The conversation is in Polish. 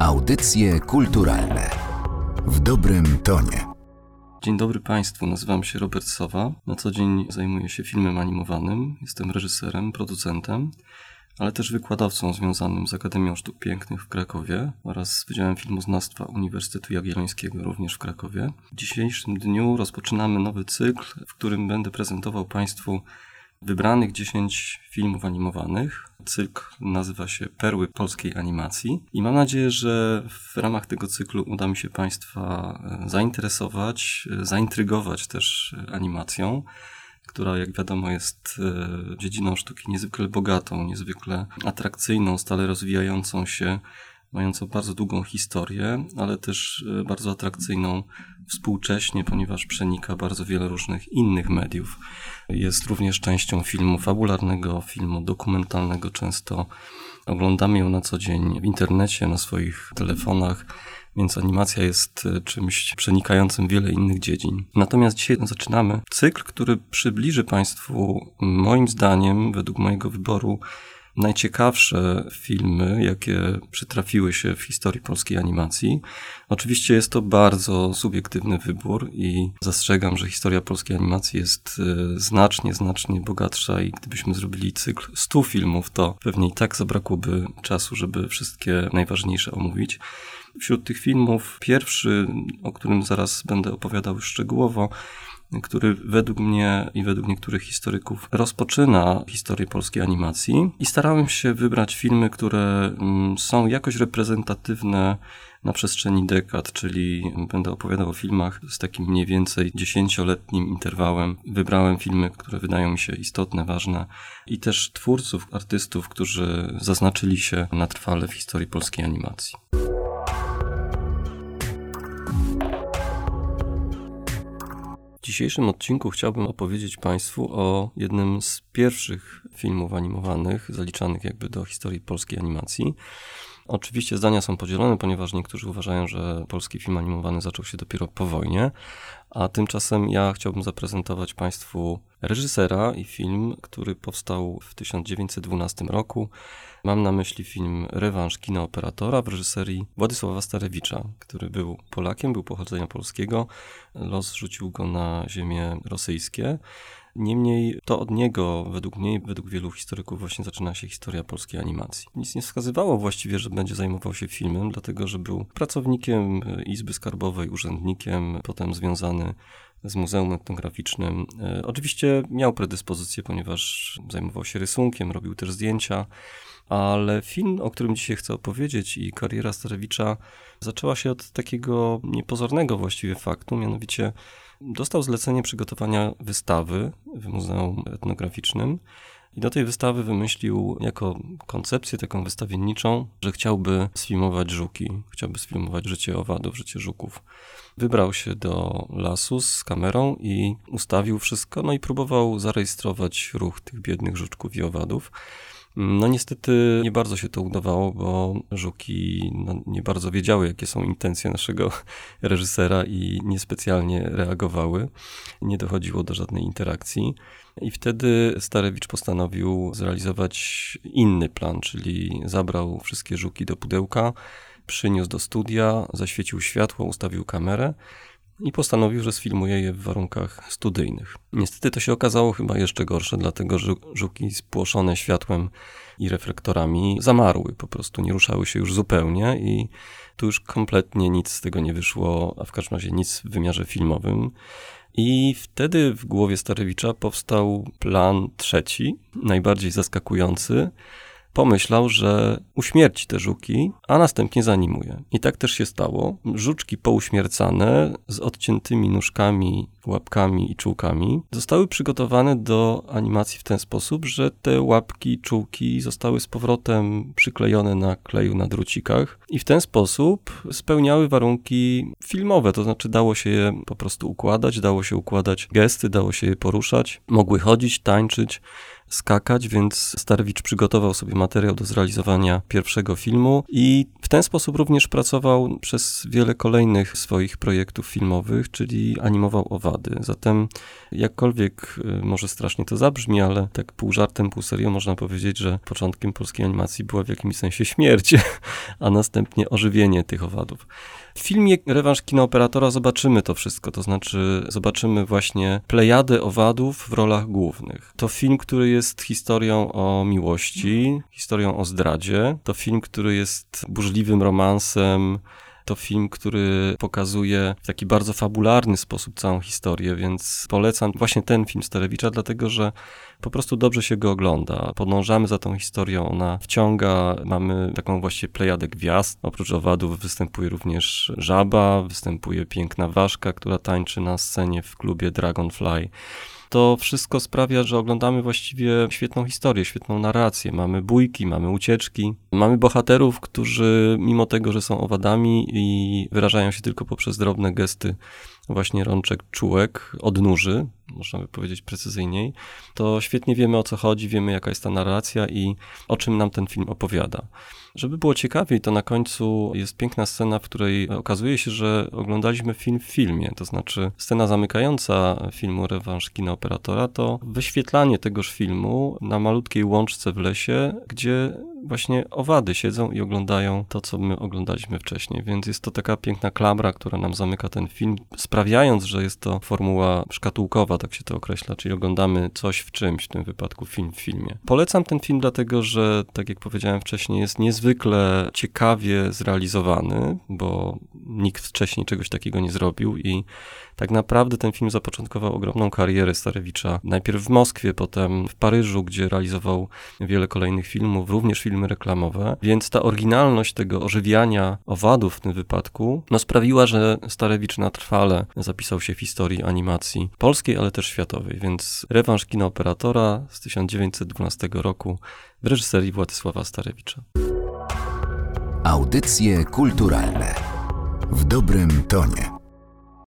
Audycje kulturalne w dobrym tonie. Dzień dobry Państwu, nazywam się Robert Sowa. Na co dzień zajmuję się filmem animowanym. Jestem reżyserem, producentem, ale też wykładowcą związanym z Akademią Sztuk Pięknych w Krakowie oraz z Wydziałem Filmoznawstwa Uniwersytetu Jagiellońskiego również w Krakowie. W dzisiejszym dniu rozpoczynamy nowy cykl, w którym będę prezentował Państwu wybranych 10 filmów animowanych. Cykl nazywa się Perły polskiej animacji i mam nadzieję, że w ramach tego cyklu uda mi się Państwa e, zainteresować, e, zaintrygować też e, animacją która jak wiadomo jest dziedziną sztuki niezwykle bogatą, niezwykle atrakcyjną, stale rozwijającą się, mającą bardzo długą historię, ale też bardzo atrakcyjną współcześnie, ponieważ przenika bardzo wiele różnych innych mediów. Jest również częścią filmu fabularnego, filmu dokumentalnego. Często oglądamy ją na co dzień w internecie, na swoich telefonach, więc animacja jest e, czymś przenikającym wiele innych dziedzin. Natomiast dzisiaj zaczynamy cykl, który przybliży Państwu, moim zdaniem, według mojego wyboru, najciekawsze filmy, jakie przytrafiły się w historii polskiej animacji. Oczywiście jest to bardzo subiektywny wybór i zastrzegam, że historia polskiej animacji jest e, znacznie, znacznie bogatsza i gdybyśmy zrobili cykl 100 filmów, to pewnie i tak zabrakłoby czasu, żeby wszystkie najważniejsze omówić. Wśród tych filmów pierwszy, o którym zaraz będę opowiadał szczegółowo, który według mnie i według niektórych historyków rozpoczyna historię polskiej animacji. I starałem się wybrać filmy, które mm, są jakoś reprezentatywne na przestrzeni dekad, czyli będę opowiadał o filmach z takim mniej więcej dziesięcioletnim interwałem. Wybrałem filmy, które wydają mi się istotne, ważne i też twórców, artystów, którzy zaznaczyli się na trwale w historii polskiej animacji. Dzisiejszym odcinku chciałbym opowiedzieć Państwu o jednym z pierwszych filmów animowanych, zaliczanych jakby do historii polskiej animacji. Oczywiście zdania są podzielone, ponieważ niektórzy uważają, że polski film animowany zaczął się dopiero po wojnie, a tymczasem ja chciałbym zaprezentować Państwu reżysera i film, który powstał w 1912 roku. Mam na myśli film Rewanż kino operatora w reżyserii Władysława Starewicza, który był Polakiem, był pochodzenia polskiego. Los rzucił go na ziemię rosyjskie. Niemniej to od niego, według mnie, według wielu historyków, właśnie zaczyna się historia polskiej animacji. Nic nie wskazywało właściwie, że będzie zajmował się filmem, dlatego że był pracownikiem Izby Skarbowej, urzędnikiem, potem związany z Muzeum Etnograficznym. E, oczywiście miał predyspozycję, ponieważ zajmował się rysunkiem, robił też zdjęcia, ale film, o którym dzisiaj chcę opowiedzieć i kariera Starewicza zaczęła się od takiego niepozornego właściwie faktu, mianowicie dostał zlecenie przygotowania wystawy w Muzeum Etnograficznym. I do tej wystawy wymyślił jako koncepcję taką wystawienniczą, że chciałby sfilmować żuki, chciałby sfilmować życie owadów, życie żuków. Wybrał się do lasu z kamerą i ustawił wszystko, no i próbował zarejestrować ruch tych biednych żuczków i owadów. No niestety nie bardzo się to udawało, bo żuki no, nie bardzo wiedziały, jakie są intencje naszego reżysera i niespecjalnie reagowały. Nie dochodziło do żadnej interakcji. I wtedy Starewicz postanowił zrealizować inny plan, czyli zabrał wszystkie żuki do pudełka, przyniósł do studia, zaświecił światło, ustawił kamerę i postanowił, że sfilmuje je w warunkach studyjnych. Niestety to się okazało chyba jeszcze gorsze, dlatego że żuki spłoszone światłem i reflektorami zamarły, po prostu nie ruszały się już zupełnie i tu już kompletnie nic z tego nie wyszło, a w każdym razie nic w wymiarze filmowym. I wtedy w głowie Starewicza powstał plan trzeci, najbardziej zaskakujący, pomyślał, że uśmierci te żuki, a następnie zanimuje. I tak też się stało. Żuczki pouśmiercane z odciętymi nóżkami, łapkami i czułkami zostały przygotowane do animacji w ten sposób, że te łapki, czułki zostały z powrotem przyklejone na kleju na drucikach i w ten sposób spełniały warunki filmowe, to znaczy dało się je po prostu układać, dało się układać gesty, dało się je poruszać, mogły chodzić, tańczyć skakać, więc Starwicz przygotował sobie materiał do zrealizowania pierwszego filmu i w ten sposób również pracował przez wiele kolejnych swoich projektów filmowych, czyli animował owady. Zatem jakkolwiek y, może strasznie to zabrzmi, ale tak pół żartem, pół serio można powiedzieć, że początkiem polskiej animacji była w jakimś sensie śmierć, a następnie ożywienie tych owadów. W filmie Rewanż Kinooperatora zobaczymy to wszystko, to znaczy zobaczymy właśnie plejadę owadów w rolach głównych. To film, który jest historią o miłości, historią o zdradzie. To film, który jest burzliwym romansem, to film, który pokazuje w taki bardzo fabularny sposób całą historię, więc polecam właśnie ten film Starewicza, dlatego że po prostu dobrze się go ogląda. Podążamy za tą historią, ona wciąga, mamy taką właśnie plejadę gwiazd. Oprócz owadów występuje również żaba, występuje piękna ważka, która tańczy na scenie w klubie Dragonfly to wszystko sprawia, że oglądamy właściwie świetną historię, świetną narrację. Mamy bójki, mamy ucieczki, mamy bohaterów, którzy mimo tego, że są owadami i wyrażają się tylko poprzez drobne gesty właśnie rączek czułek, odnóży, można by powiedzieć precyzyjniej, to świetnie wiemy o co chodzi, wiemy jaka jest ta narracja i o czym nam ten film opowiada. Żeby było ciekawiej, to na końcu jest piękna scena, w której okazuje się, że oglądaliśmy film w filmie. To znaczy, scena zamykająca filmu Rewanż Kino Operatora to wyświetlanie tegoż filmu na malutkiej łączce w lesie, gdzie właśnie owady siedzą i oglądają to, co my oglądaliśmy wcześniej. Więc jest to taka piękna klamra, która nam zamyka ten film, sprawiając, że jest to formuła szkatułkowa, tak się to określa, czyli oglądamy coś w czymś, w tym wypadku film w filmie. Polecam ten film dlatego, że, tak jak powiedziałem wcześniej, jest niezwykle ciekawie zrealizowany, bo nikt wcześniej czegoś takiego nie zrobił i tak naprawdę ten film zapoczątkował ogromną karierę Starewicza. Najpierw w Moskwie, potem w Paryżu, gdzie realizował wiele kolejnych filmów, również filmy reklamowe. Więc ta oryginalność tego ożywiania owadów w tym wypadku no, sprawiła, że Starewicz na trwale zapisał się w historii animacji polskiej, ale też światowej. Więc rewanż kina operatora z 1912 roku w reżyserii Władysława Starewicza. Audycje kulturalne w dobrym tonie.